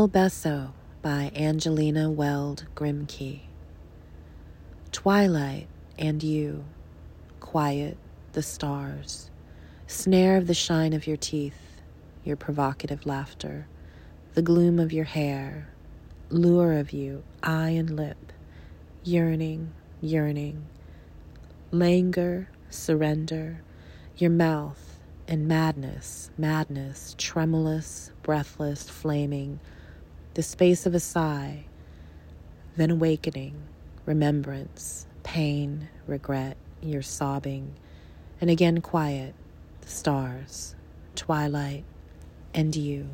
El Beso by Angelina Weld Grimke. Twilight and you, quiet, the stars, snare of the shine of your teeth, your provocative laughter, the gloom of your hair, lure of you, eye and lip, yearning, yearning, languor, surrender, your mouth, and madness, madness, tremulous, breathless, flaming, the space of a sigh, then awakening, remembrance, pain, regret, your sobbing, and again quiet, the stars, twilight, and you.